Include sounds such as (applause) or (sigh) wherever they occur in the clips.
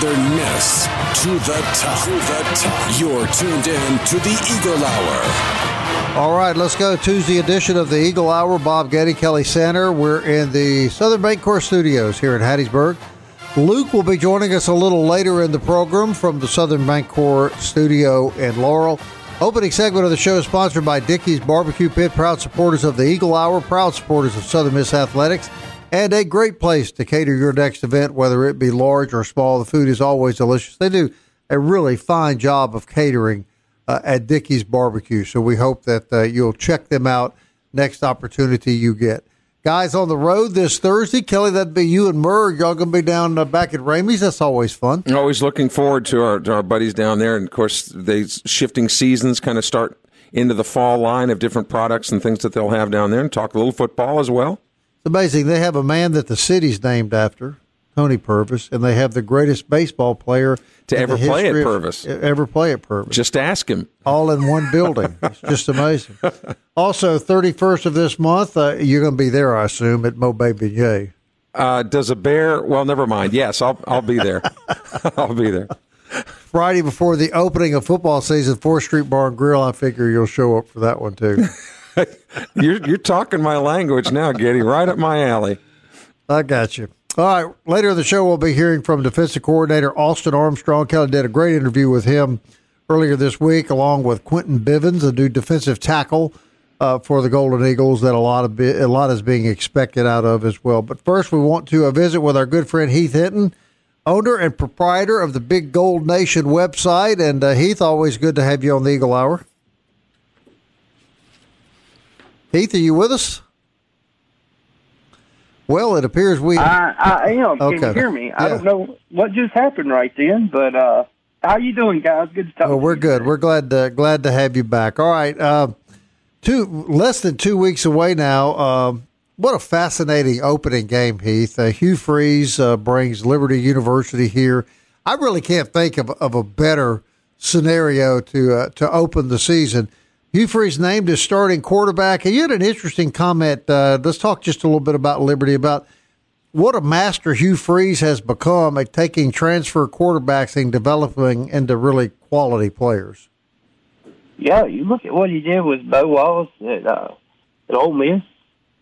Southern Miss to the top. To the top. You're tuned in to the Eagle Hour. All right, let's go. Tuesday edition of the Eagle Hour. Bob Getty, Kelly Center. We're in the Southern Bancorp Studios here in Hattiesburg. Luke will be joining us a little later in the program from the Southern Bancorp Studio in Laurel. Opening segment of the show is sponsored by Dickey's Barbecue Pit, proud supporters of the Eagle Hour, proud supporters of Southern Miss Athletics, and a great place to cater your next event, whether it be large or small. The food is always delicious. They do a really fine job of catering uh, at Dickey's Barbecue. So we hope that uh, you'll check them out next opportunity you get. Guys on the road this Thursday, Kelly, that'd be you and Murr. Y'all gonna be down uh, back at Ramey's. That's always fun. Always looking forward to our to our buddies down there, and of course, they shifting seasons kind of start into the fall line of different products and things that they'll have down there, and talk a little football as well. It's amazing. They have a man that the city's named after, Tony Purvis, and they have the greatest baseball player To ever play at history of- Purvis. Ever play at Purvis. Just ask him. all in one building. (laughs) It's just amazing. Also, 31st of this month, uh, you're going to be there, I assume, at Mo Bay Beignet. Uh, does a bear? Well, never mind. Yes, I'll I'll be there. (laughs) I'll be there. Friday before the opening of football season, 4th Street Bar and Grill. I figure you'll show up for that one, too. (laughs) (laughs) You're you're talking my language now, Getty. Right up my alley. I got you. All right. Later in the show, we'll be hearing from defensive coordinator Austin Armstrong. Kelly did a great interview with him earlier this week, along with Quentin Bivens, a new defensive tackle uh, for the Golden Eagles that a lot of bi- a lot is being expected out of as well. But first, we want to uh, visit with our good friend Heath Hinton, owner and proprietor of the Big Gold Nation website. And uh, Heath, always good to have you on the Eagle Hour. Heath, are you with us? Well, it appears we. I, I am. Can you hear me? I don't know what just happened right then, but uh, how you doing, guys? Good to talk. Well, we're good. We're glad to, glad to have you back. All right, uh, two less than two weeks away now. Um, what a fascinating opening game, Heath. Uh, Hugh Freeze uh, brings Liberty University here. I really can't think of, of a better scenario to uh, to open the season. Hugh Freeze named as starting quarterback, and you had an interesting comment. Uh, let's talk just a little bit about Liberty about what a master Hugh Freeze has become at taking transfer quarterbacks and developing into really quality players. Yeah, you look at what he did with Bo Wallace at uh, at Ole Miss.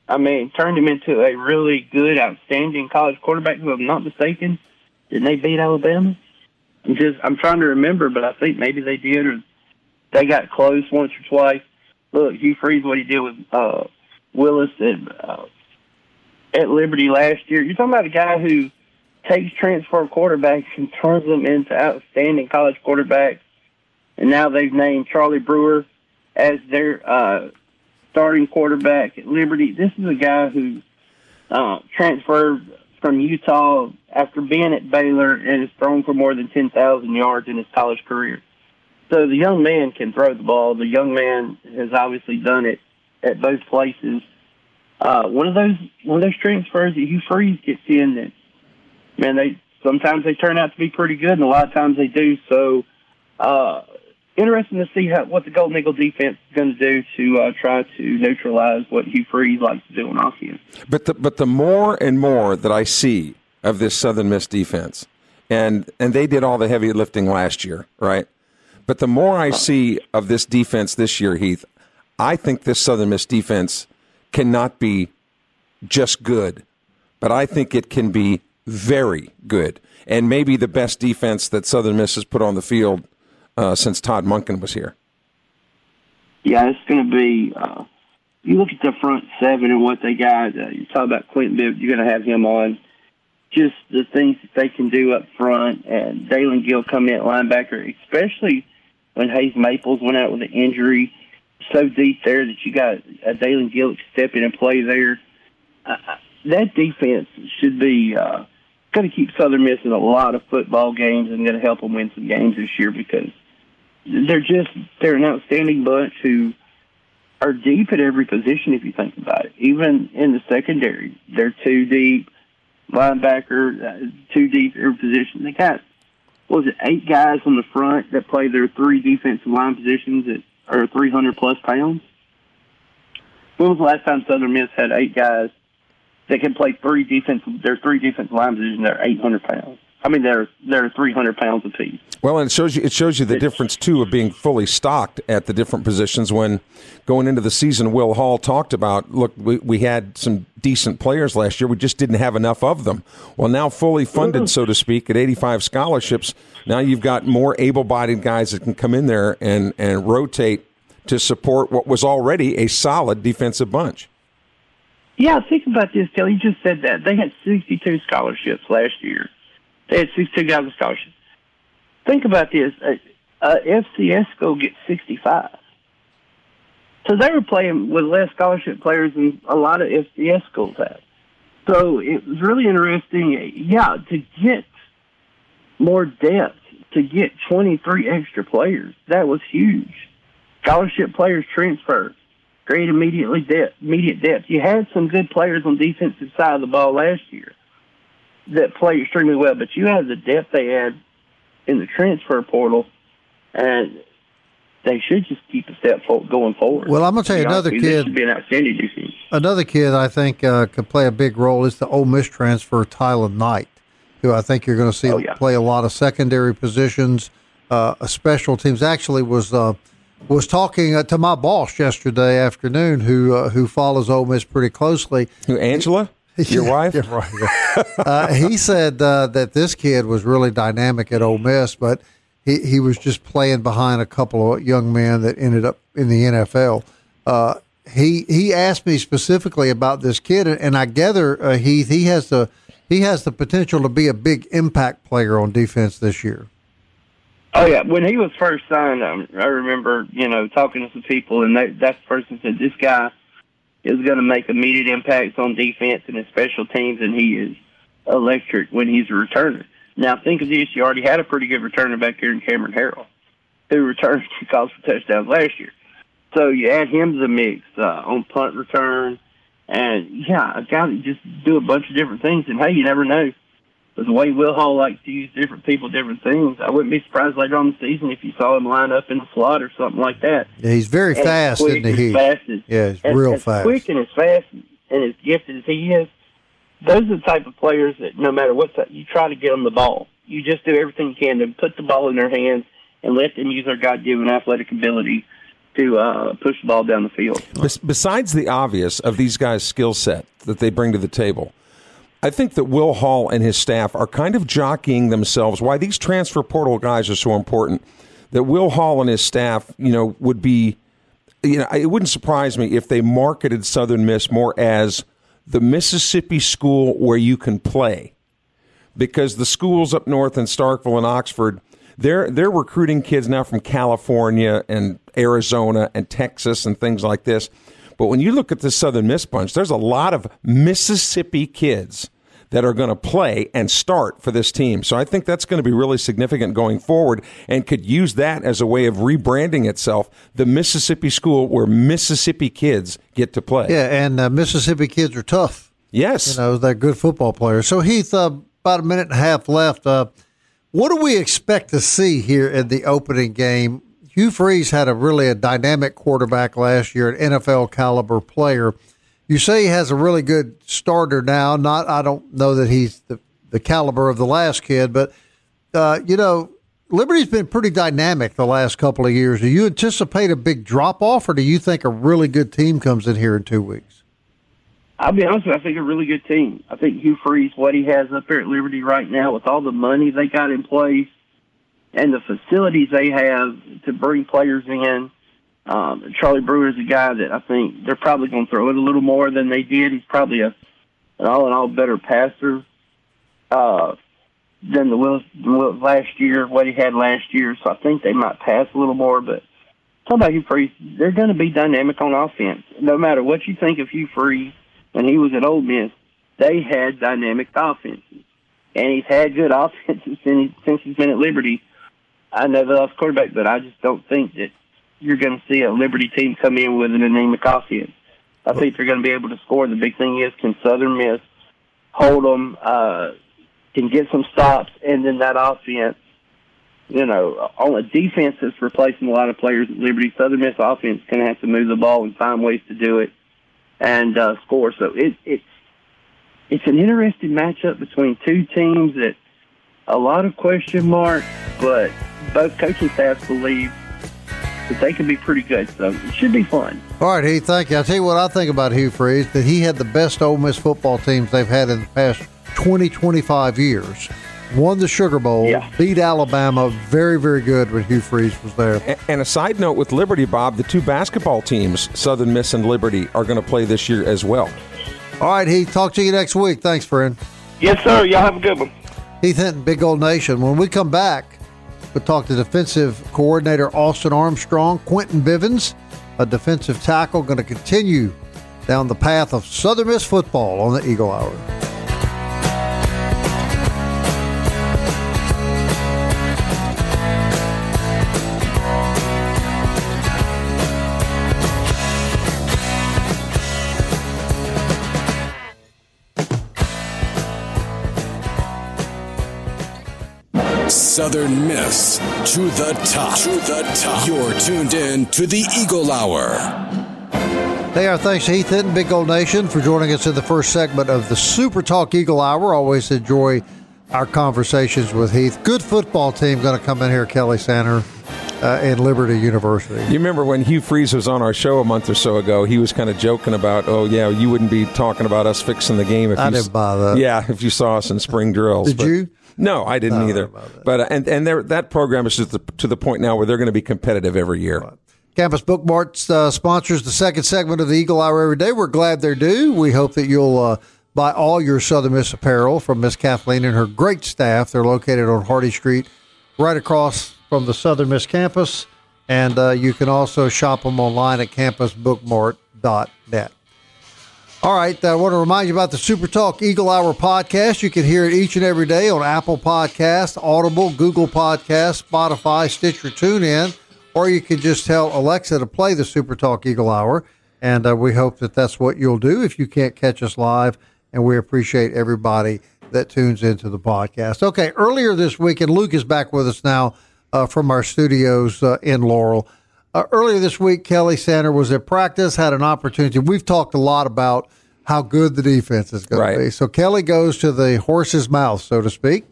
I mean, turned him into a really good, outstanding college quarterback. If I'm not mistaken, didn't they beat Alabama? I'm just I'm trying to remember, but I think maybe they did, or they got close once or twice. Look, Hugh Freeze, what he did with uh, Willis and uh, at Liberty last year. You're talking about a guy who takes transfer quarterbacks and turns them into outstanding college quarterbacks. And now they've named Charlie Brewer as their uh, starting quarterback at Liberty. This is a guy who uh, transferred from Utah after being at Baylor and has thrown for more than 10,000 yards in his college career. So the young man can throw the ball. The young man has obviously done it at both places. Uh, one of those one of those transfers that Hugh Freeze gets in that man they sometimes they turn out to be pretty good and a lot of times they do. So uh, interesting to see how what the Golden Eagle defense is going to do to uh, try to neutralize what Hugh Freeze likes to do on offense. But the but the more and more that I see of this Southern Miss defense, and and they did all the heavy lifting last year, right? But the more I see of this defense this year, Heath, I think this Southern Miss defense cannot be just good. but I think it can be very good and maybe the best defense that Southern Miss has put on the field uh, since Todd Monken was here. Yeah, it's going to be. Uh, you look at the front seven and what they got. Uh, you talk about Quentin Bibb. You're going to have him on. Just the things that they can do up front, and Dalen Gill coming in at linebacker, especially when Hayes Maples went out with an injury, so deep there that you got a Dalen Gill step in and play there. Uh, that defense should be uh, going to keep Southern Miss in a lot of football games and going to help them win some games this year because they're just they're an outstanding bunch who are deep at every position if you think about it. Even in the secondary, they're too deep. Linebacker, uh, too deep every position. They got what was it eight guys on the front that play their three defensive line positions that are 300 plus pounds. When was the last time Southern Miss had eight guys that can play three defensive? Their three defensive line positions that are 800 pounds. I mean, they're they're 300 pounds apiece. Well, and it shows you it shows you the difference too of being fully stocked at the different positions. When going into the season, Will Hall talked about, look, we, we had some decent players last year, we just didn't have enough of them. Well, now fully funded, so to speak, at 85 scholarships, now you've got more able-bodied guys that can come in there and and rotate to support what was already a solid defensive bunch. Yeah, think about this, Kelly. You just said that they had 62 scholarships last year. They had 62 guys with scholarships. Think about this. FCS school gets 65. So they were playing with less scholarship players than a lot of FCS schools have. So it was really interesting. Yeah, to get more depth, to get 23 extra players, that was huge. Scholarship players transfer, great immediately depth, immediate depth. You had some good players on defensive side of the ball last year that play extremely well, but you have the depth they had in the transfer portal, and they should just keep a step going forward. Well, I'm going to tell you another you, kid. should be an outstanding defense. Another kid I think uh, could play a big role is the Ole Miss transfer Tyler Knight, who I think you're going to see Oh, yeah. play a lot of secondary positions, uh, a special teams. Actually, was uh, was talking uh, to my boss yesterday afternoon, who uh, who follows Ole Miss pretty closely. Who, Angela, (laughs) your Yeah, wife? yeah, right, (laughs) uh, he said uh, that this kid was really dynamic at Ole Miss, but he, he was just playing behind a couple of young men that ended up in the NFL. Uh, he he asked me specifically about this kid, and I gather uh, Heath he has the he has the potential to be a big impact player on defense this year. Oh yeah, when he was first signed, um, I remember you know talking to some people, and they, that person said this guy is going to make immediate impacts on defense and his special teams, and he is electric when he's a returner. Now think of this: you already had a pretty good returner back here in Cameron Harrell, who returned two calls for touchdowns last year. So you add him to the mix uh, on punt return, and yeah, a guy that just do a bunch of different things. And hey, you never know. With the way Will Hall likes to use different people, different things, I wouldn't be surprised later on in the season if you saw him line up in the slot or something like that. Yeah, he's very As fast, quick, isn't he? as fast as, Yeah, he's as, real as fast. quick and as fast and as gifted as he is. Those are the type of players that no matter what, you try to get them the ball. You just do everything you can to put the ball in their hands and let them use their God-given athletic ability to uh, push the ball down the field. Besides the obvious of these guys' skill set that they bring to the table, I think that Will Hall and his staff are kind of jockeying themselves why these transfer portal guys are so important. That Will Hall and his staff, you know, would be, you know, it wouldn't surprise me if they marketed Southern Miss more as the Mississippi school where you can play because the schools up north in Starkville and Oxford, they're they're recruiting kids now from California and Arizona and Texas and things like this. But when you look at the Southern Miss bunch, there's a lot of Mississippi kids that are going to play and start for this team. So I think that's going to be really significant going forward and could use that as a way of rebranding itself, the Mississippi school where Mississippi kids get to play. Yeah, and uh, Mississippi kids are tough. Yes. You know, they're good football players. So, Heath, uh, about a minute and a half left. Uh, what do we expect to see here in the opening game? Hugh Freeze had a really a dynamic quarterback last year, an NFL caliber player. You say he has a really good starter now. Not, I don't know that he's the, the caliber of the last kid, but uh, you know, Liberty's been pretty dynamic the last couple of years. Do you anticipate a big drop off, or do you think a really good team comes in here in two weeks? I'll be honest with you, I think a really good team. I think Hugh Freeze, what he has up there at Liberty right now, with all the money they got in place and the facilities they have to bring players in. Um, Charlie Brewer is a guy that I think they're probably going to throw it a little more than they did. He's probably a an all in all better passer uh, than the Willis, Willis last year, what he had last year. So I think they might pass a little more. But about Hugh Freeze, they're going to be dynamic on offense. No matter what you think of Hugh Freeze when he was at Ole Miss, they had dynamic offenses, and he's had good (laughs) offenses since he's been at Liberty. I know they lost quarterback, but I just don't think that you're going to see a Liberty team come in with an anemic offense. I think they're going to be able to score. The big thing is, can Southern Miss hold them, uh, can get some stops, and then that offense, you know, on a defense that's replacing a lot of players at Liberty, Southern Miss offense going to have to move the ball and find ways to do it and uh, score. So it, it's it's an interesting matchup between two teams that a lot of question marks, but both coaching staffs believe that they can be pretty good. So it should be fun. All right, Heath, thank you. I'll tell you what I think about Hugh Freeze, that he had the best Ole Miss football teams they've had in the past 20, 25 years. Won the Sugar Bowl, Yeah. beat Alabama, very, very good when Hugh Freeze was there. And a side note with Liberty, Bob, the two basketball teams, Southern Miss and Liberty, are going to play this year as well. All right, Heath, talk to you next week. Thanks, friend. Yes, sir. Y'all have a good one. Heath Hinton, Big Gold Nation. When we come back, we'll talk to defensive coordinator Austin Armstrong, Quentin Bivens, a defensive tackle, going to continue down the path of Southern Miss football on the Eagle Hour. Southern Miss to the top. To the top. You're tuned in to the Eagle Hour. Hey, our thanks to Heath Hinton, Big Gold Nation, for joining us in the first segment of the Super Talk Eagle Hour. Always enjoy our conversations with Heath. Good football team going to come in here, Kelly Center uh, and Liberty University. You remember when Hugh Freeze was on our show a month or so ago? He was kind of joking about, "Oh yeah, you wouldn't be talking about us fixing the game if I you didn't buy that. Yeah, if you saw us in spring drills." Did you? No, I didn't I don't either. that. But uh, and and that program is just the, to the point now where they're going to be competitive every year. Campus Bookmarts uh, sponsors the second segment of the Eagle Hour every day. We're glad they're due. We hope that you'll uh, buy all your Southern Miss apparel from Miss Kathleen and her great staff. They're located on Hardy Street, right across from the Southern Miss campus. And uh, you can also shop them online at campusbookmart.net. All right, I want to remind you about the Super Talk Eagle Hour podcast. You can hear it each and every day on Apple Podcast, Audible, Google Podcast, Spotify, Stitcher, TuneIn, or you can just tell Alexa to play the Super Talk Eagle Hour, and uh, we hope that that's what you'll do if you can't catch us live. And we appreciate everybody that tunes into the podcast. Okay, earlier this week, and Luke is back with us now uh, from our studios uh, in Laurel. Uh, earlier this week, Kelly Sander was at practice, had an opportunity. We've talked a lot about how good the defense is going Right. to be. So Kelly goes to the horse's mouth, so to speak,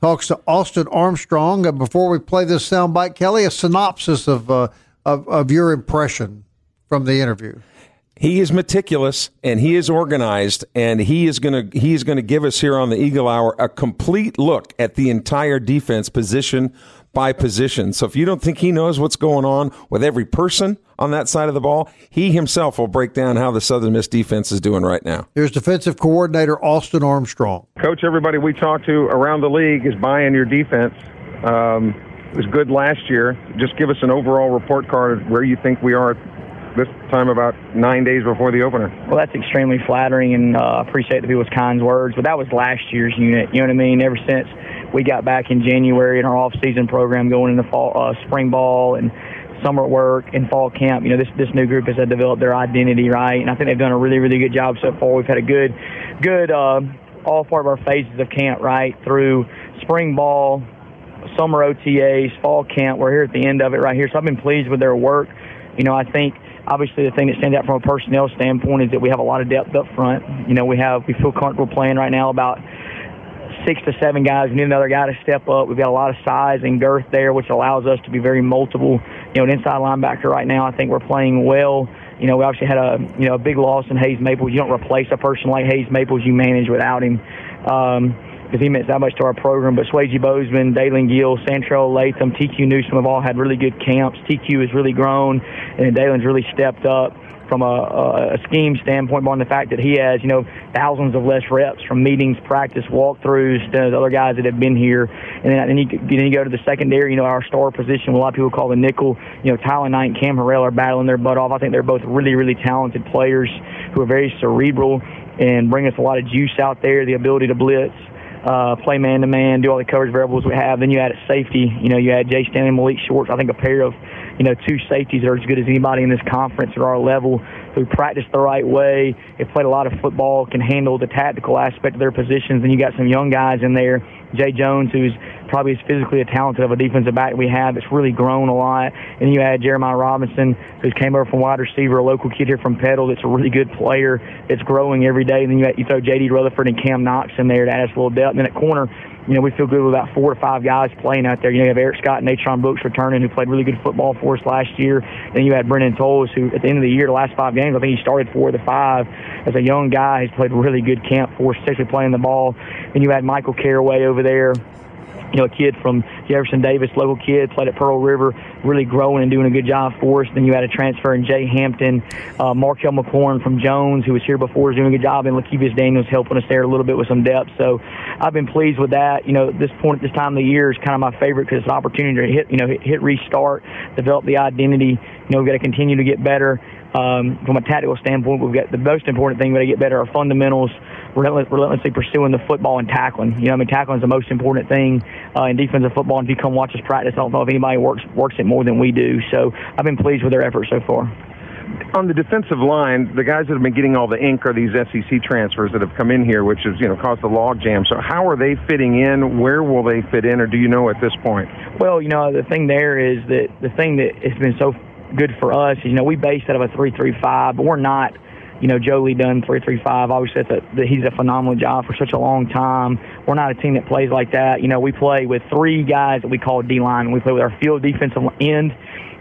talks to Austin Armstrong. And before we play this soundbite, Kelly, a synopsis of, uh, of of your impression from the interview. He is meticulous and he is organized and he is going to he is going to give us here on the Eagle Hour a complete look at the entire defense position by position. So if you don't think he knows what's going on with every person on that side of the ball, he himself will break down how the Southern Miss defense is doing right now. Here's defensive coordinator Austin Armstrong. Coach, everybody we talk to around the league is buying your defense. Um, it was good last year. Just give us an overall report card of where you think we are this time about nine days before the opener. Well, that's extremely flattering, and uh, appreciate the people's kind words. But that was last year's unit. You know what I mean? Ever since we got back in January in our off-season program, going into fall, uh, spring ball, and summer work and fall camp, you know, this this new group has developed their identity, right? And I think they've done a really, really good job so far. We've had a good, good uh, all part of our phases of camp, right through spring ball, summer OTAs, fall camp. We're here at the end of it right here. So I've been pleased with their work. You know, I think obviously the thing that stands out from a personnel standpoint is that we have a lot of depth up front. You know, we have we feel comfortable playing right now about six to seven guys. We need another guy to step up. We've got a lot of size and girth there, which allows us to be very multiple. You know, an inside linebacker right now, I think we're playing well You know, we obviously had a you know a big loss in Hayes Maples. You don't replace a person like Hayes Maples. You manage without him. Um, because he meant that much to our program. But Swayze Bozeman, Dalen Gill, Santrell Latham, TQ Newsom have all had really good camps. TQ has really grown, and Dalen's really stepped up from a, a scheme standpoint, on the fact that he has, you know, thousands of less reps from meetings, practice, walkthroughs than the other guys that have been here. And then, then, you, then you go to the secondary, you know, our star position, a lot of people call the nickel. You know, Tyler Knight and Cam Harrell are battling their butt off. I think they're both really, really talented players who are very cerebral and bring us a lot of juice out there, the ability to blitz uh, play man to man, do all the coverage variables we have. Then you add a safety. You know, you add Jay Stanley, Malik Shorts. I think a pair of, you know, two safeties that are as good as anybody in this conference at our level who practice the right way, have played a lot of football, can handle the tactical aspect of their positions. And you got some young guys in there Jay Jones, who's probably as physically a talented of a defensive back we have, that's really grown a lot. And you add Jeremiah Robinson, who's came over from wide receiver, a local kid here from Petal that's a really good player that's growing every day. And then you, you throw J.D. Rutherford and Cam Knox in there to add us a little depth. And then at corner, you know, we feel good with about four or five guys playing out there. You know, you have Eric Scott and Natron Brooks returning, who played really good football for us last year. Then you had Brendan Tolles, who at the end of the year, the last five games, I think he started four of the five as a young guy. He's played really good camp for us, especially playing the ball. And you had Michael Caraway over there you know, a kid from Jefferson Davis, local kid, played at Pearl River, really growing and doing a good job for us. Then you had a transfer in Jay Hampton, uh, Markel McCorn from Jones, who was here before, is doing a good job, and Lakevius Daniels helping us there a little bit with some depth. So I've been pleased with that. You know, this point this time of the year is kind of my favorite because it's an opportunity to hit, you know, hit, restart, develop the identity. You know, we've got to continue to get better. Um, from a tactical standpoint, we've got the most important thing we got to get better are fundamentals, relentless, relentlessly pursuing the football and tackling. You know, I mean, tackling is the most important thing uh, in defensive football. And if you come watch us practice, I don't know if anybody works works it more than we do. So I've been pleased with their efforts so far. On the defensive line, the guys that have been getting all the ink are these SEC transfers that have come in here, which has you know caused the log jam. So how are they fitting in? Where will they fit in, or do you know at this point? Well, you know, the thing there is that the thing that has been so good for us. Is you know, we base out of a three-three-five, but we're not. You know, Joe Lee Dunn three-three-five. Obviously, that's a, he's a phenomenal job for such a long time. We're not a team that plays like that. You know, we play with three guys that we call D line. We play with our field defensive end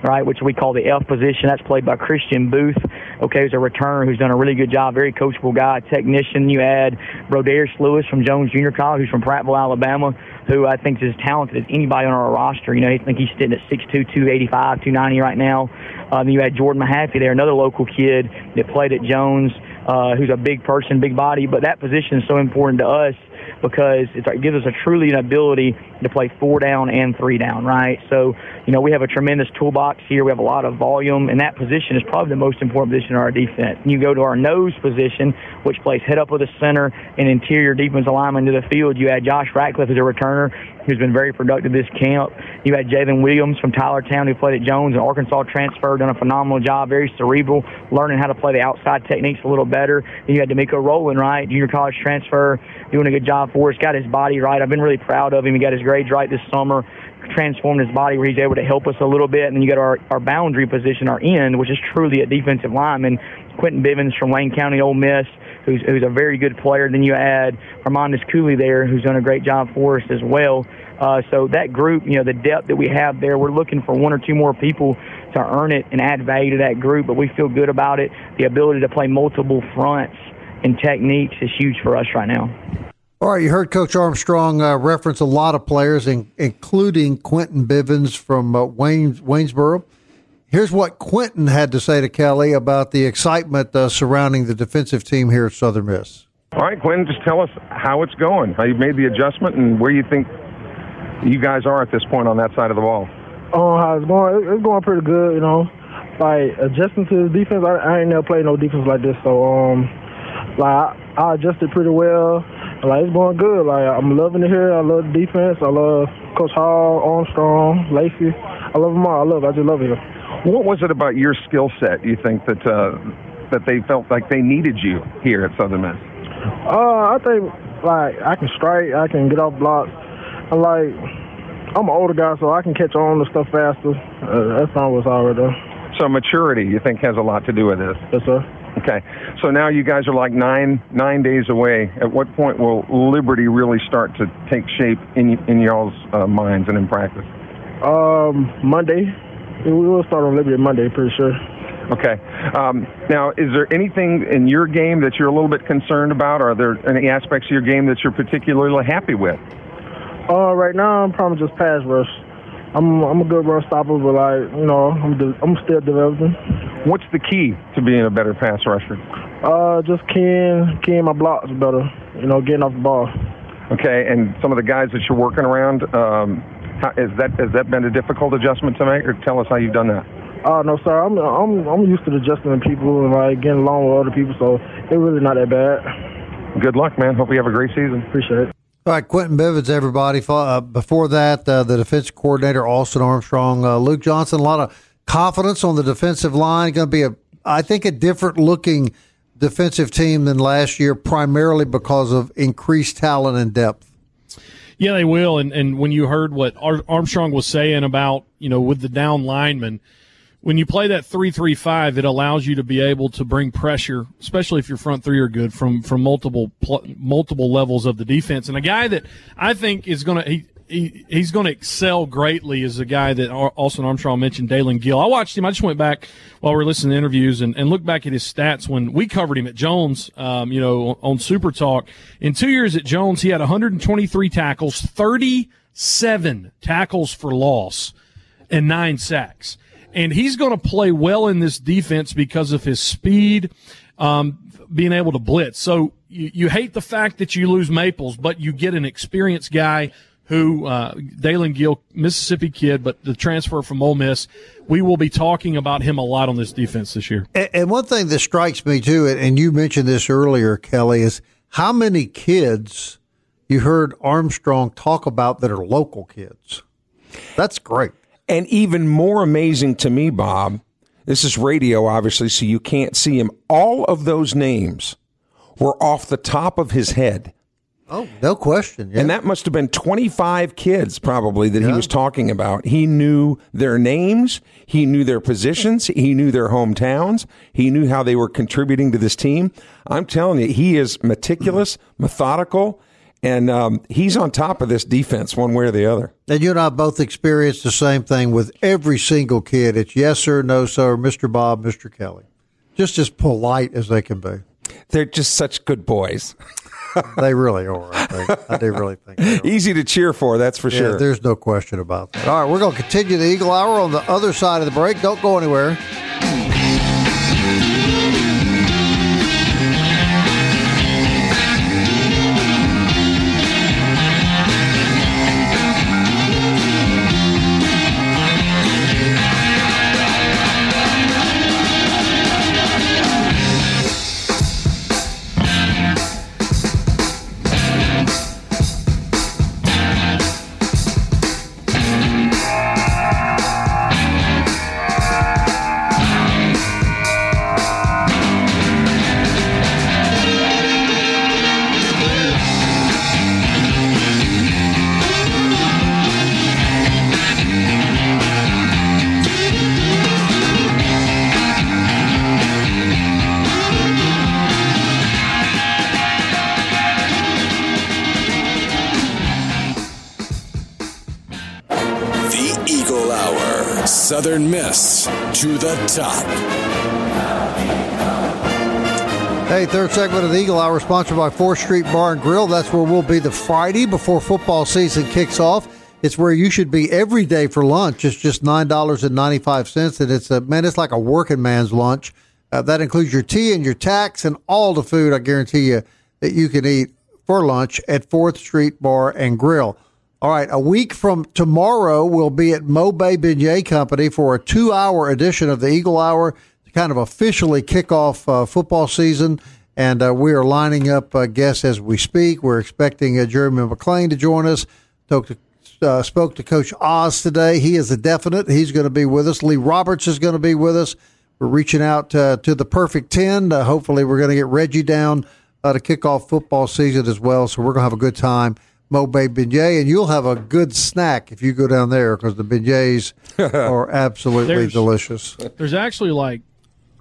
right, which we call the F position. That's played by Christian Booth, okay, who's a returner who's done a really good job, very coachable guy, technician. You add Brodarius Lewis from Jones Junior College, who's from Prattville, Alabama, who I think is as talented as anybody on our roster. You know, I think he's sitting at 6'2", 285, 290 right now. Uh, then you had Jordan Mahaffey there, another local kid that played at Jones, uh, who's a big person, big body. But that position is so important to us because it gives us a truly an ability to play four down and three down, right? So, you know, we have a tremendous toolbox here. We have a lot of volume, and that position is probably the most important position in our defense. You go to our nose position, which plays head up with the center and interior defense alignment to the field. You add Josh Ratcliffe as a returner, who's been very productive this camp. You had Jalen Williams from Tylertown, who played at Jones and Arkansas transfer, done a phenomenal job, very cerebral, learning how to play the outside techniques a little better. Then you had D'Amico Rowland, right, junior college transfer, doing a good job for us. Got his body right. I've been really proud of him. He got his grades right this summer transformed his body where he's able to help us a little bit. And then you got our, our boundary position, our end, which is truly a defensive lineman. Quentin Bivens from Wayne County, Ole Miss, who's, who's a very good player. Then you add Armandus Cooley there, who's done a great job for us as well. Uh, so that group, you know, the depth that we have there, we're looking for one or two more people to earn it and add value to that group, but we feel good about it. The ability to play multiple fronts and techniques is huge for us right now. All right, you heard Coach Armstrong uh, reference a lot of players, in, including Quentin Bivens from uh, Waynes, Waynesboro. Here's what Quentin had to say to Kelly about the excitement uh, surrounding the defensive team here at Southern Miss. All right, Quentin, just tell us how it's going, how you made the adjustment, and where you think you guys are at this point on that side of the ball. Oh, how it's going? It's going pretty good, you know. Like adjusting to the defense, I, I ain't never played no defense like this, so um, like I, adjusted pretty well like it's going good. Like I'm loving it here. I love the defense. I love Coach Hall, Armstrong, Lacey. I love them all. I love. It. I just love it here. What was it about your skill set? You think that uh, that they felt like they needed you here at Southern Miss? Uh, I think like I can strike. I can get off blocks. I'm like. I'm an older guy, so I can catch on to stuff faster. Uh, that's not what's already done. So maturity, you think, has a lot to do with this? Yes, sir. Okay, so now you guys are like nine nine days away. At what point will Liberty really start to take shape in in y'all's uh, minds and in practice? Um, Monday. We will start on Liberty Monday, pretty sure. Okay. Um, now, is there anything in your game that you're a little bit concerned about? Are there any aspects of your game that you're particularly happy with? Uh, right now I'm probably just pass rush. I'm I'm a good run stopper, but like you know I'm de- I'm still developing. What's the key to being a better pass rusher? Uh, just keying keying my blocks better. You know, getting off the ball. Okay, and some of the guys that you're working around, um, how, is that has that been a difficult adjustment to make, or tell us how you've done that? Oh no, sir. I'm I'm I'm used to adjusting to people and like getting along with other people, so it's really not that bad. Good luck, man. Hope you have a great season. Appreciate it. All right, Quentin Bivens, everybody. Uh, before that, uh, the defense coordinator, Austin Armstrong, uh, Luke Johnson. A lot of confidence on the defensive line. Going to be a, I think, a different looking defensive team than last year, primarily because of increased talent and depth. Yeah, they will. And and when you heard what Armstrong was saying about you know with the down linemen when you play that three three five, it allows you to be able to bring pressure, especially if your front three are good from from multiple pl- multiple levels of the defense. And a guy that I think is going to he, he he's going to excel greatly is a guy that Austin Armstrong mentioned, Dalen Gill. I watched him. I just went back while we were listening to interviews and, and looked back at his stats when we covered him at Jones, um, you know, on Super Talk. In two years at Jones, he had 123 tackles, 37 tackles for loss, and nine sacks and he's going to play well in this defense because of his speed, um, being able to blitz. So you, you, hate the fact that you lose Maples, but you get an experienced guy who, uh, Dalen Gill, Mississippi kid, but the transfer from Ole Miss. We will be talking about him a lot on this defense this year. And, and one thing that strikes me too, and you mentioned this earlier, Kelly, is how many kids you heard Armstrong talk about that are local kids. That's great. And even more amazing to me, Bob, this is radio, obviously, so you can't see him. All of those names were off the top of his head. Oh, no question. Yeah. And that must have been 25 kids probably that yeah. he was talking about. He knew their names, he knew their positions, he knew their hometowns, he knew how they were contributing to this team. I'm telling you, he is meticulous, methodical, and um, he's on top of this defense one way or the other. And you and I both experienced the same thing with every single kid. It's yes sir, no sir, Mr. Bob, Mr. Kelly. Just as polite as they can be. They're just such good boys. (laughs) they really are. I, think. I do really think. Easy to cheer for, that's for yeah, sure. There's no question about that. All right, we're going to continue the Eagle Hour on the other side of the break. Don't go anywhere. To the top. Hey, third segment of the Eagle Hour sponsored by 4th Street Bar and Grill. That's where we'll be the Friday before football season kicks off. It's where you should be every day for lunch. It's just nine dollars and it's a man. It's like a working man's lunch. Uh, that includes your tea and your tax and all the food. I guarantee you that you can eat for lunch at Fourth Street Bar and Grill. All right, a week from tomorrow, we'll be at Mo Bay Beignet Company for a two hour edition of the Eagle Hour to kind of officially kick off uh, football season. And uh, we are lining up uh, guests as we speak. We're expecting uh, Jeremy McClain to join us. Spoke to, uh, spoke to Coach Oz today. He is a definite. He's going to be with us. Lee Roberts is going to be with us. We're reaching out uh, to the perfect 10. hopefully, we're going to get Reggie down to kick off football season as well. So we're going to have a good time. Mo Bay Beignet, and you'll have a good snack if you go down there because the beignets (laughs) are absolutely there's, delicious. There's actually like,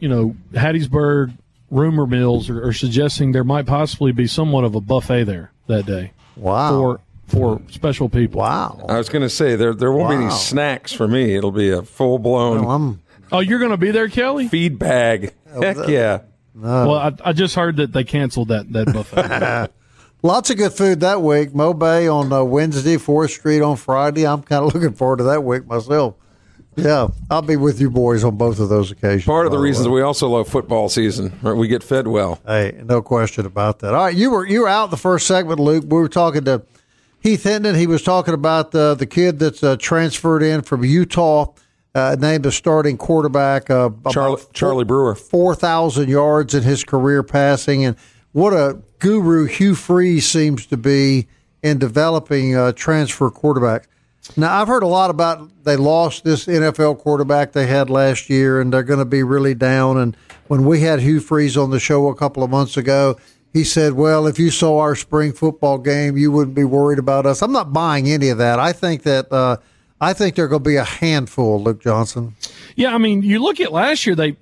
you know, Hattiesburg rumor mills are, are, suggesting there might possibly be somewhat of a buffet there that day. Wow. For for special people. Wow. I was going to say there there won't wow. be any snacks for me. It'll be a full blown. Well, Oh, you're going to be there, Kelly? Feed bag. Heck yeah. Well, I, I just heard that they canceled that that buffet. (laughs) Lots of good food that week. Mo Bay on uh, Wednesday, Fourth Street on Friday. I'm kind of (laughs) looking forward to that week myself. Yeah, I'll be with you boys on both of those occasions. Part of the reasons way. we also love football season. Right? We get fed well. Hey, no question about that. All right, you were you were out the first segment, Luke. We were talking to Heath Hinton. He was talking about the the kid that's uh, transferred in from Utah, uh, named the starting quarterback. Uh, Charlie, Charlie Brewer. four thousand yards in his career passing, and what a guru Hugh Freeze seems to be in developing uh, transfer quarterbacks. Now I've heard a lot about they lost this NFL quarterback they had last year, and they're going to be really down. And when we had Hugh Freeze on the show a couple of months ago, he said, "Well, if you saw our spring football game, you wouldn't be worried about us." I'm not buying any of that. I think that uh, I think they're going to be a handful, Luke Johnson. yeah, I mean, you look at last year, they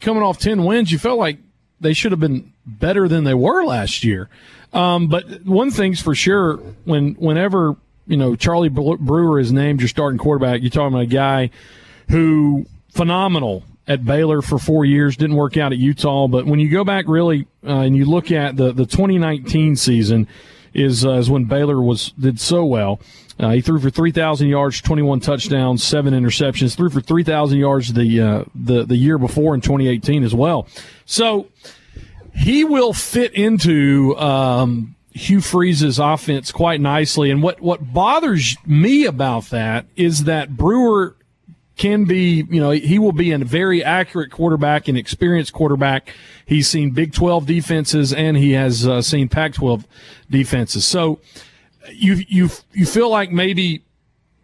coming off 10 wins, you felt like they should have been better than they were last year. Um, but one thing's for sure, when whenever you know Charlie Brewer is named your starting quarterback, you're talking about a guy who phenomenal at Baylor for four years, didn't work out at Utah. But when you go back really uh, and you look at the the 2019 season, is uh, is when Baylor was did so well. Uh, he threw for 3,000 yards, 21 touchdowns, seven interceptions. Threw for 3,000 yards the uh, the the year before in 2018 as well. So he will fit into um, Hugh Freeze's offense quite nicely. And what what bothers me about that is that Brewer can be, you know, he will be a very accurate quarterback, and experienced quarterback. He's seen Big 12 defenses and he has uh, seen Pac 12 defenses. So you you you feel like maybe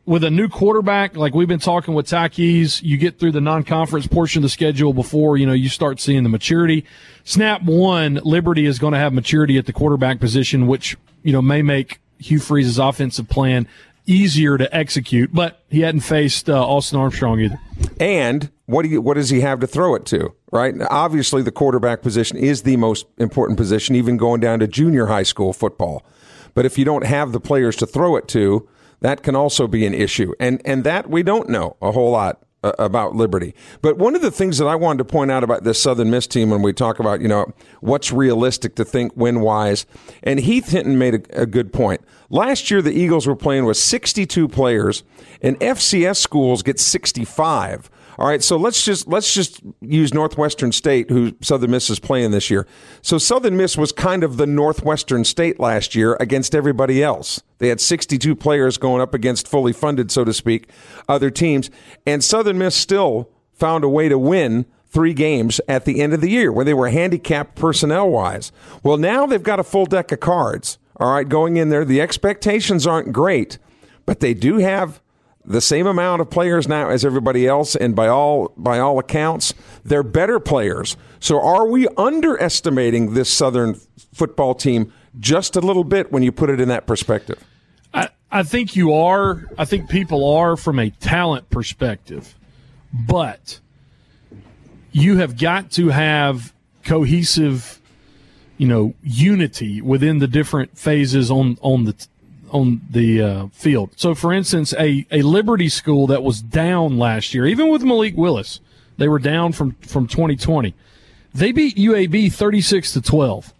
with a new quarterback, like we've been talking with Takis, you get through the non-conference portion of the schedule before you know you start seeing the maturity. Snap one, Liberty is going to have maturity at the quarterback position, which you know may make Hugh Freeze's offensive plan easier to execute. But he hadn't faced uh, Austin Armstrong either. And what do you, what does he have to throw it to? Right? Obviously, the quarterback position is the most important position, even going down to junior high school football. But if you don't have the players to throw it to, that can also be an issue. And and that we don't know a whole lot Uh, about Liberty. But one of the things that I wanted to point out about this Southern Miss team when we talk about, you know, what's realistic to think win wise, and Heath Hinton made a, a good point. Last year, the Eagles were playing with 62 players, and FCS schools get 65. All right, so let's just let's just use Northwestern State, who Southern Miss is playing this year. So Southern Miss was kind of the Northwestern State last year against everybody else. They had 62 players going up against fully funded, so to speak, other teams, and Southern Miss still found a way to win three games at the end of the year when they were handicapped personnel wise. Well, now they've got a full deck of cards. All right, going in there, the expectations aren't great, but they do have the same amount of players now as everybody else, and by all by all accounts, they're better players. So, are we underestimating this Southern football team just a little bit when you put it in that perspective? I, I think you are. I think people are from a talent perspective, but you have got to have cohesive, you know, unity within the different phases on on the on the uh, field. So, for instance, a, a Liberty school that was down last year, even with Malik Willis, they were down from, from 2020. They beat UAB 36 to 12.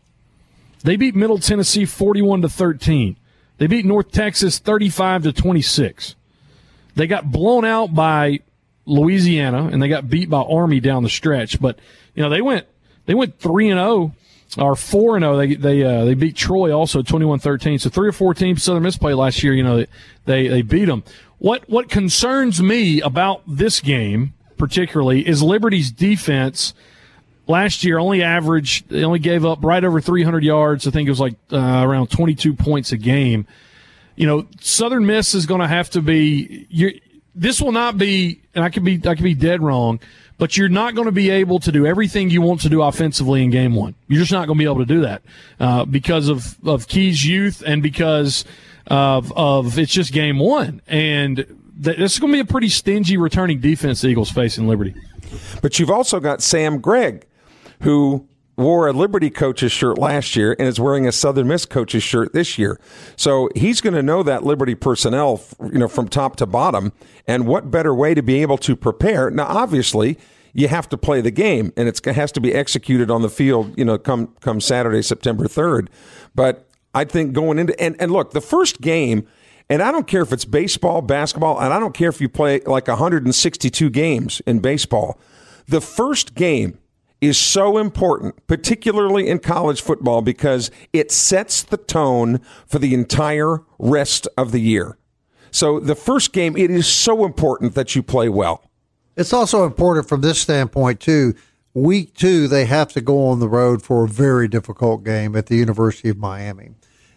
They beat Middle Tennessee 41 to 13. They beat North Texas 35 to 26. They got blown out by Louisiana and they got beat by Army down the stretch, but you know, they went they went 3 and 0 are four and zero. They they uh, they beat Troy also 21-13. So three or four teams Southern Miss played last year. You know they they beat them. What what concerns me about this game particularly is Liberty's defense. Last year, only averaged, they only gave up right over 300 yards. I think it was like uh, around 22 points a game. You know, Southern Miss is going to have to be. This will not be, and I could be, I could be dead wrong but you're not going to be able to do everything you want to do offensively in game one. You're just not going to be able to do that uh, because of of Key's youth and because of of it's just game one, and th- this is going to be a pretty stingy returning defense. Eagles facing Liberty. But you've also got Sam Gregg, who wore a Liberty coach's shirt last year and is wearing a Southern Miss coach's shirt this year. So he's going to know that Liberty personnel, you know, from top to bottom. And what better way to be able to prepare? Now, obviously, you have to play the game, and it has to be executed on the field. You know, come come Saturday, September third. But I think going into and and look, the first game. And I don't care if it's baseball, basketball, and I don't care if you play like 162 games in baseball. The first game is so important, particularly in college football, because it sets the tone for the entire rest of the year. So the first game, it is so important that you play well. It's also important from this standpoint, too. Week two, they have to go on the road for a very difficult game at the University of Miami.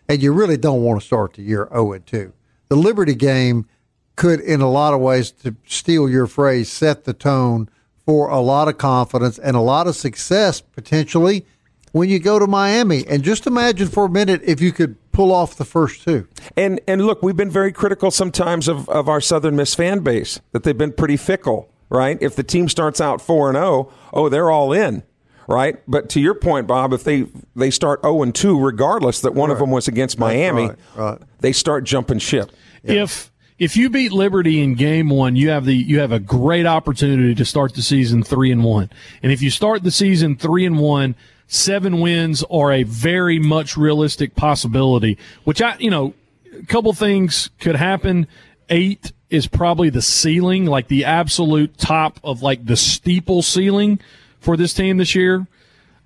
And you really don't want to start the year 0 2. The Liberty game could, in a lot of ways, to steal your phrase, set the tone for a lot of confidence and a lot of success potentially when you go to Miami. And just imagine for a minute if you could pull off the first two. And and look, we've been very critical sometimes of, of our Southern Miss fan base that they've been pretty fickle, right? If the team starts out four and zero, oh, oh, they're all in. Right, but to your point, Bob, if they they start 0 and 2 regardless that one right. of them was against Miami, right, right. they start jumping ship. Yeah. If if you beat Liberty in game one, you have the you have a great opportunity to start the season three and one. And if you start the season three and one, seven wins are a very much realistic possibility. Which I, you know, a couple things could happen. Eight is probably the ceiling, like the absolute top of like the steeple ceiling for this team this year.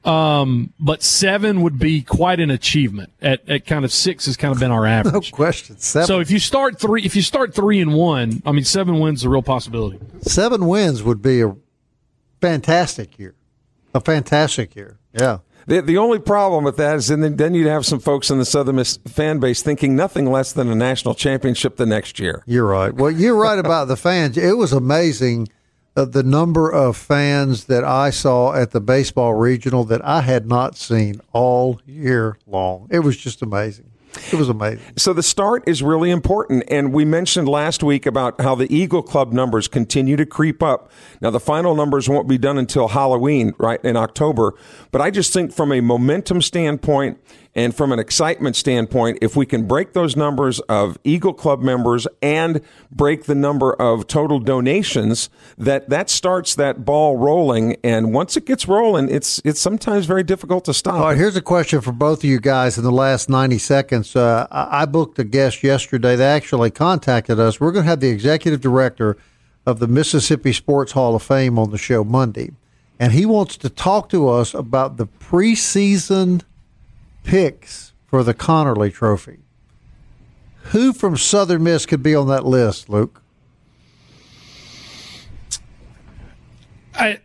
Um, but seven would be quite an achievement. At, at kind of six has kind of been our (laughs) average. no question. Seven. So if you start three, if you start three and one, I mean, seven wins is a real possibility. Seven wins would be a fantastic year. A fantastic year. Yeah. The, the only problem with that is then, then you'd have some folks in the Southern fan base thinking nothing less than a national championship the next year. You're right. Well, you're right about the fans. It was amazing of the number of fans that I saw at the baseball regional that I had not seen all year long. It was just amazing. It was amazing. So the start is really important. And we mentioned last week about how the Eagle Club numbers continue to creep up. Now, the final numbers won't be done until Halloween, right, in October. But I just think from a momentum standpoint, and from an excitement standpoint, if we can break those numbers of Eagle Club members and break the number of total donations, that that starts that ball rolling. And once it gets rolling, it's it's sometimes very difficult to stop. All right, here's a question for both of you guys in the last 90 seconds. Uh, I booked a guest yesterday. They actually contacted us. We're going to have the executive director of the Mississippi Sports Hall of Fame on the show Monday. And he wants to talk to us about the preseason picks for the Conerly Trophy. Who from Southern Miss could be on that list, Luke? I,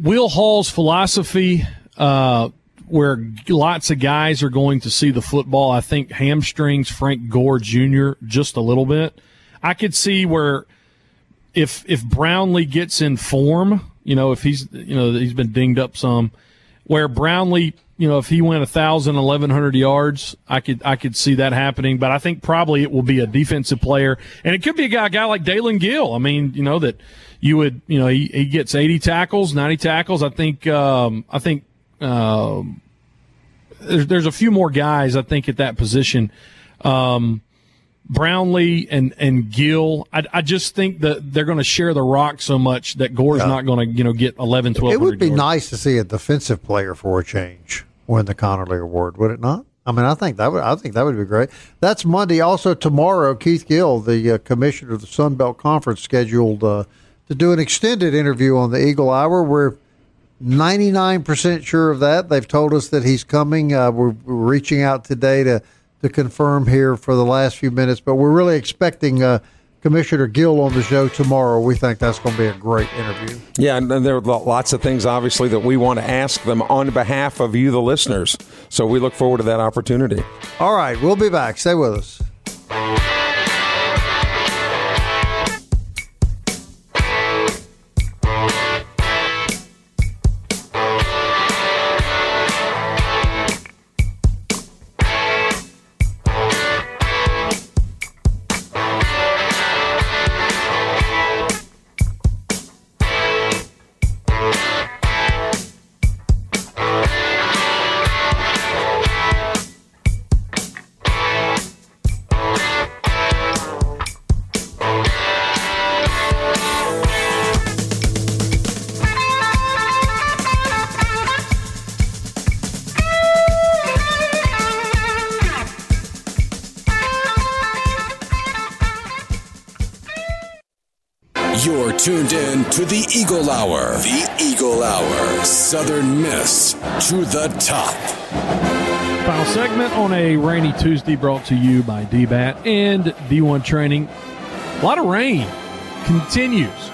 Will Hall's philosophy, uh, where lots of guys are going to see the football, I think hamstrings Frank Gore Jr. just a little bit. I could see where if if Brownlee gets in form, you know, if he's you know he's been dinged up some, where Brownlee you know, if he went a thousand, eleven hundred yards, I could I could see that happening. But I think probably it will be a defensive player, and it could be a guy, a guy like Dalen Gill. I mean, you know that you would, you know, he, he gets eighty tackles, ninety tackles. I think um, I think um, there's there's a few more guys I think at that position. Um, Brownlee and and Gill. I, I just think that they're going to share the rock so much that Gore's yeah. not going to you know get 11, 12. It would be yards. nice to see a defensive player for a change win the Conerly Award, would it not? I mean, I think that would I think that would be great. That's Monday. Also tomorrow, Keith Gill, the uh, commissioner of the Sun Belt Conference, scheduled uh, to do an extended interview on the Eagle Hour. We're 99% sure of that. They've told us that he's coming. Uh, we're, we're reaching out today to to confirm here for the last few minutes, but we're really expecting uh, Commissioner Gill on the show tomorrow. We think that's going to be a great interview. Yeah, and there are lots of things, obviously, that we want to ask them on behalf of you, the listeners. So we look forward to that opportunity. All right, we'll be back. Stay with us. To the top. Final segment on a rainy Tuesday brought to you by DBAT and D1 Training. A lot of rain continues.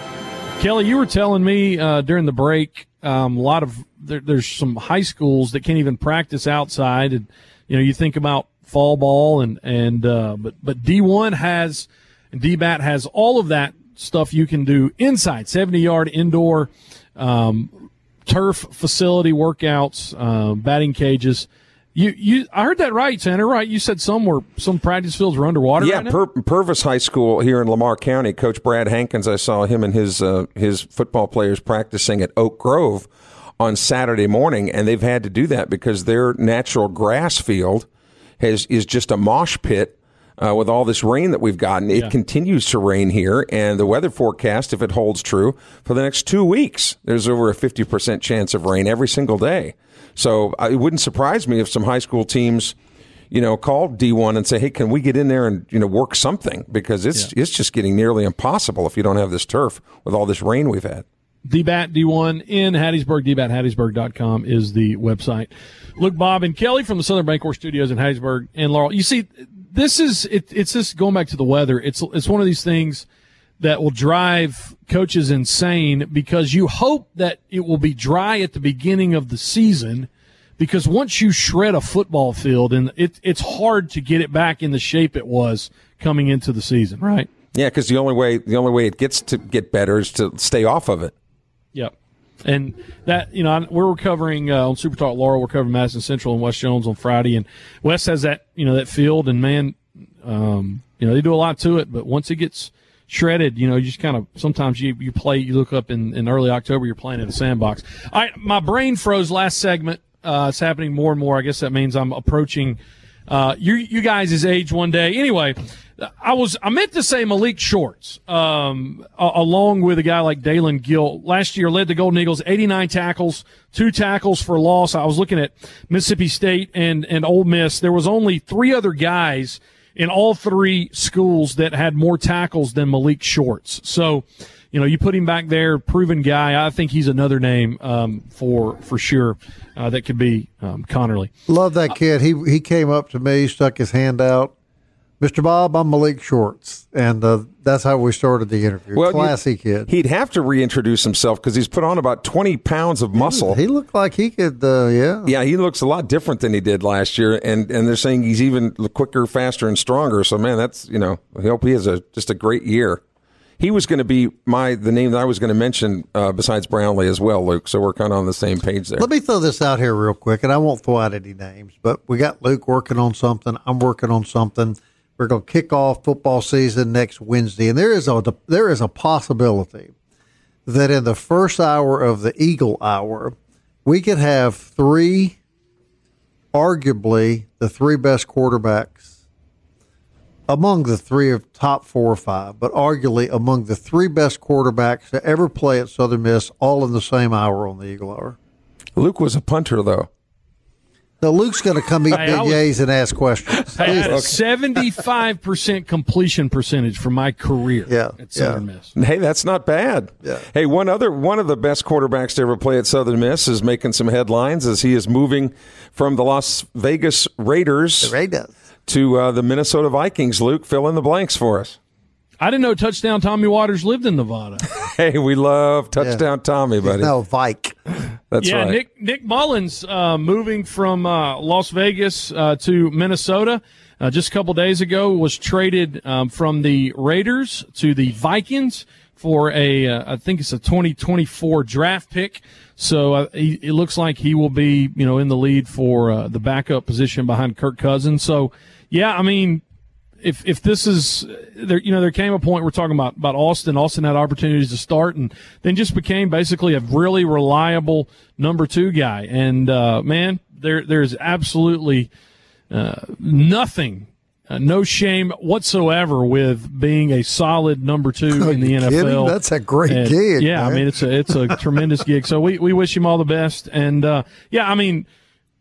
Kelly, you were telling me uh, during the break um, a lot of there, there's some high schools that can't even practice outside, and you know you think about fall ball and and uh, but but D1 has and DBAT has all of that stuff you can do inside, 70 yard indoor um, turf facility workouts, uh, batting cages. You, you, I heard that right, Tanner. Right? You said some were some practice fields were underwater. Yeah, right Purvis High School here in Lamar County. Coach Brad Hankins, I saw him and his uh, his football players practicing at Oak Grove on Saturday morning, and they've had to do that because their natural grass field has is just a mosh pit. Uh, with all this rain that we've gotten, it Yeah. continues to rain here, and the weather forecast, if it holds true, for the next two weeks, there's over a 50% chance of rain every single day. So uh, it wouldn't surprise me if some high school teams you know, call D1 and say, "Hey, can we get in there and you know work something?" Because it's it's just getting nearly impossible if you don't have this turf with all this rain we've had. DBAT D1 in Hattiesburg. DBATHattiesburg.com is the website. Look, Bob and Kelly from the Southern Bancorp Studios in Hattiesburg and Laurel. You see, this is it, it's just going back to the weather. It's it's one of these things that will drive coaches insane because you hope that it will be dry at the beginning of the season. Because once you shred a football field, and it, it's hard to get it back in the shape it was coming into the season, right? Yeah, because the only way the only way it gets to get better is to stay off of it. Yep. And that, you know, we're covering uh, on Super Talk Laurel, we're covering Madison Central and West Jones on Friday. And West has that, you know, that field. And man, um, you know, they do a lot to it. But once it gets shredded, you know, you just kind of sometimes you, you play, you look up in, in early October, you're playing in a sandbox. All right. My brain froze last segment. Uh, it's happening more and more. I guess that means I'm approaching uh, you, you guys' age one day. Anyway, I was I meant to say Malik Shorts, um, along with a guy like Dalen Gill. Last year led the Golden Eagles 89 tackles, two tackles for loss. I was looking at Mississippi State and and Ole Miss. There was only three other guys in all three schools that had more tackles than Malik Shorts. So. You know, you put him back there, proven guy. I think he's another name um, for for sure uh, that could be um, Conerly. Love that kid. He he came up to me, stuck his hand out. Mr. Bob, I'm Malik Shorts, and uh, that's how we started the interview. Well, Classy kid. He'd have to reintroduce himself because he's put on about twenty pounds of muscle. He looked like he could. Uh, yeah. Yeah, he looks a lot different than he did last year, and and they're saying he's even quicker, faster, and stronger. So man, that's you know, I hope he has a just a great year. He was going to be my the name that I was going to mention uh, besides Brownlee as well, Luke. So we're kind of on the same page there. Let me throw this out here real quick, and I won't throw out any names, but we got Luke working on something. I'm working on something. We're going to kick off football season next Wednesday, and there is a there is a possibility that in the first hour of the Eagle Hour, we could have three, arguably the three best quarterbacks among the three of top four or five, but arguably among the three best quarterbacks to ever play at Southern Miss, all in the same hour on the Eagle Hour. Luke was a punter though. So Luke's going to come eat Hey, I was- beignets and ask questions. I had a seventy-five percent completion percentage for my career Yeah, at Southern yeah. Miss. Hey, that's not bad. Yeah. Hey, one other one of the best quarterbacks to ever play at Southern Miss is making some headlines as he is moving from the Las Vegas Raiders Raiders. to uh, the Minnesota Vikings. Luke, fill in the blanks for us. I didn't know touchdown Tommy Waters lived in Nevada. (laughs) Hey, we love touchdown Tommy, buddy. No, Vike. That's yeah, right. Nick Nick Mullens uh, moving from uh, Las Vegas uh, to Minnesota uh, just a couple days ago was traded um, from the Raiders to the Vikings for a uh, I think it's a 2024 draft pick. So uh, he, it looks like he will be you know in the lead for uh, the backup position behind Kirk Cousins. So yeah, I mean if if this is there, you know, there came a point we're talking about about Austin. Austin had opportunities to start, and then just became basically a really reliable number two guy. And uh, man, there there's absolutely uh, nothing. Uh, no shame whatsoever with being a solid number two (laughs) in the NFL. kidding? That's a great And, gig, Yeah, I mean it's a it's a tremendous gig. So we, we wish him all the best. And uh, yeah, I mean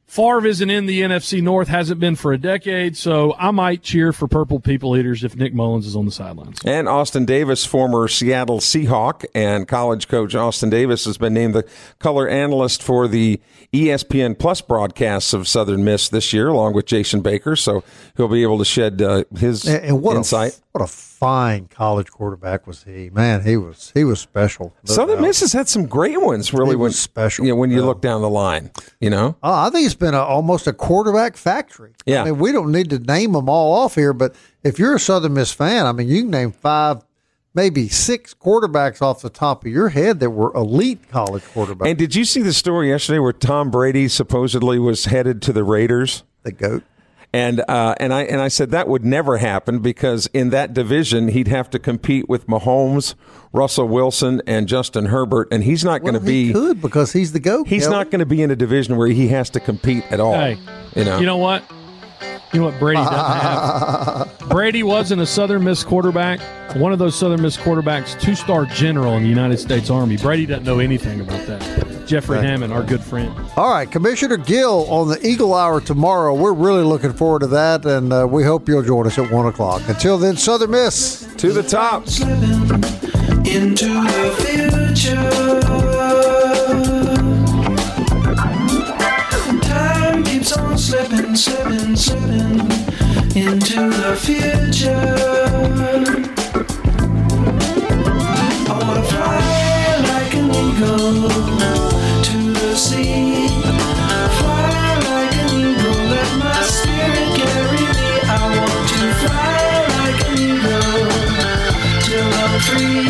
Favre isn't in the NFC North, hasn't been for a decade, so I might cheer for Purple People Eaters if Nick Mullens is on the sidelines. And Austin Davis, former Seattle Seahawk and college coach Austin Davis, has been named the color analyst for the ESPN Plus broadcasts of Southern Miss this year, along with Jason Baker. So he'll be able to shed uh, his And, and what insight. A, what a fine college quarterback was he? Man, he was he was special. No Southern doubt. Miss has had some great ones, really. He when, was special. You know, when you Yeah. look down the line, you know. Oh, I think it's been a, almost a quarterback factory. Yeah. I mean, we don't need to name them all off here, but if you're a Southern Miss fan, I mean, you can name five, maybe six quarterbacks off the top of your head that were elite college quarterbacks. And did you see the story yesterday where Tom Brady supposedly was headed to the Raiders? the goat. And uh, and I and I said that would never happen because in that division he'd have to compete with Mahomes, Russell Wilson, and Justin Herbert, and he's not going to Well, he be. could because he's the goat. He's Kelly. not going to be in a division where he has to compete at all. Hey, you know. You know what? You know what Brady doesn't have? (laughs) Brady wasn't a Southern Miss quarterback. One of those Southern Miss quarterbacks, two star general in the United States Army. Brady doesn't know anything about that. Jeffrey Right. Hammond, our good friend. All right, Commissioner Gill on the Eagle Hour tomorrow. We're really looking forward to that, and uh, we hope you'll join us at one o'clock. Until then, Southern Miss to the top. into the future. Slipping, slipping, slipping into the future. I wanna fly like an eagle to the sea. Fly like an eagle, let my spirit carry me. I want to fly like an eagle till I'm free.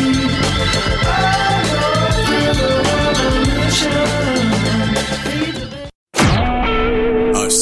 The revolution. A